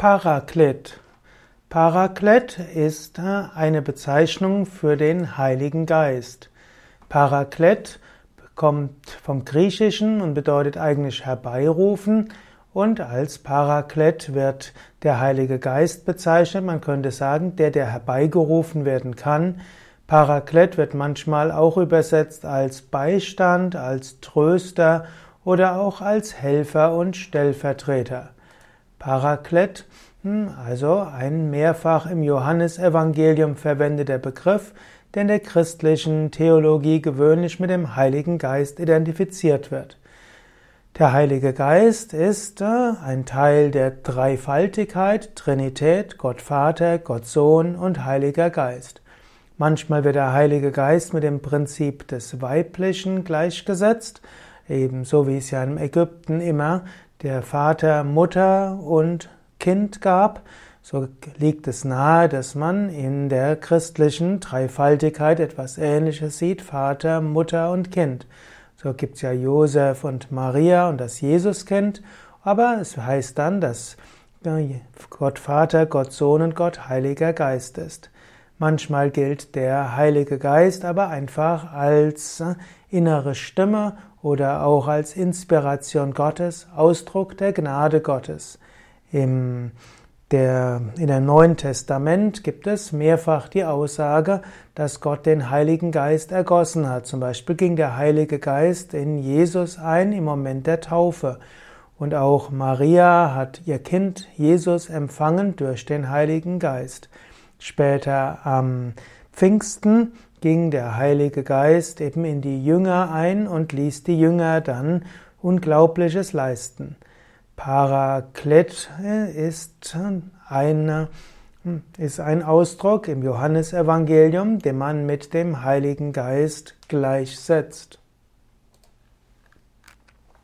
Paraklet. Paraklet ist äh, eine Bezeichnung für den Heiligen Geist. Paraklet kommt vom Griechischen und bedeutet eigentlich herbeirufen und als Paraklet wird der Heilige Geist bezeichnet. Man könnte sagen, der, der herbeigerufen werden kann. Paraklet wird manchmal auch übersetzt als Beistand, als Tröster oder auch als Helfer und Stellvertreter. Paraklet, hm, also ein mehrfach im Johannesevangelium verwendeter Begriff, der in der christlichen Theologie gewöhnlich mit dem Heiligen Geist identifiziert wird. Der Heilige Geist ist äh, ein Teil der Dreifaltigkeit, Trinität, Gott Vater, Gott Sohn und Heiliger Geist. Manchmal wird der Heilige Geist mit dem Prinzip des Weiblichen gleichgesetzt, ebenso wie es ja in Ägypten immer der Vater, Mutter und Kind gab, so liegt es nahe, dass man in der christlichen Dreifaltigkeit etwas Ähnliches sieht, Vater, Mutter und Kind. So gibt es ja Josef und Maria und das Jesuskind, aber es heißt dann, dass Gott Vater, Gott Sohn und Gott Heiliger Geist ist. Manchmal gilt der Heilige Geist aber einfach als innere Stimme oder auch als Inspiration Gottes, Ausdruck der Gnade Gottes. Im der, in der Neuen Testament gibt es mehrfach die Aussage, dass Gott den Heiligen Geist ergossen hat. Zum Beispiel ging der Heilige Geist in Jesus ein im Moment der Taufe. Und auch Maria hat ihr Kind Jesus empfangen durch den Heiligen Geist. Später am Pfingsten ging der Heilige Geist eben in die Jünger ein und ließ die Jünger dann Unglaubliches leisten. Paraklet ist ein, ist ein Ausdruck im Johannesevangelium, den man mit dem Heiligen Geist gleichsetzt.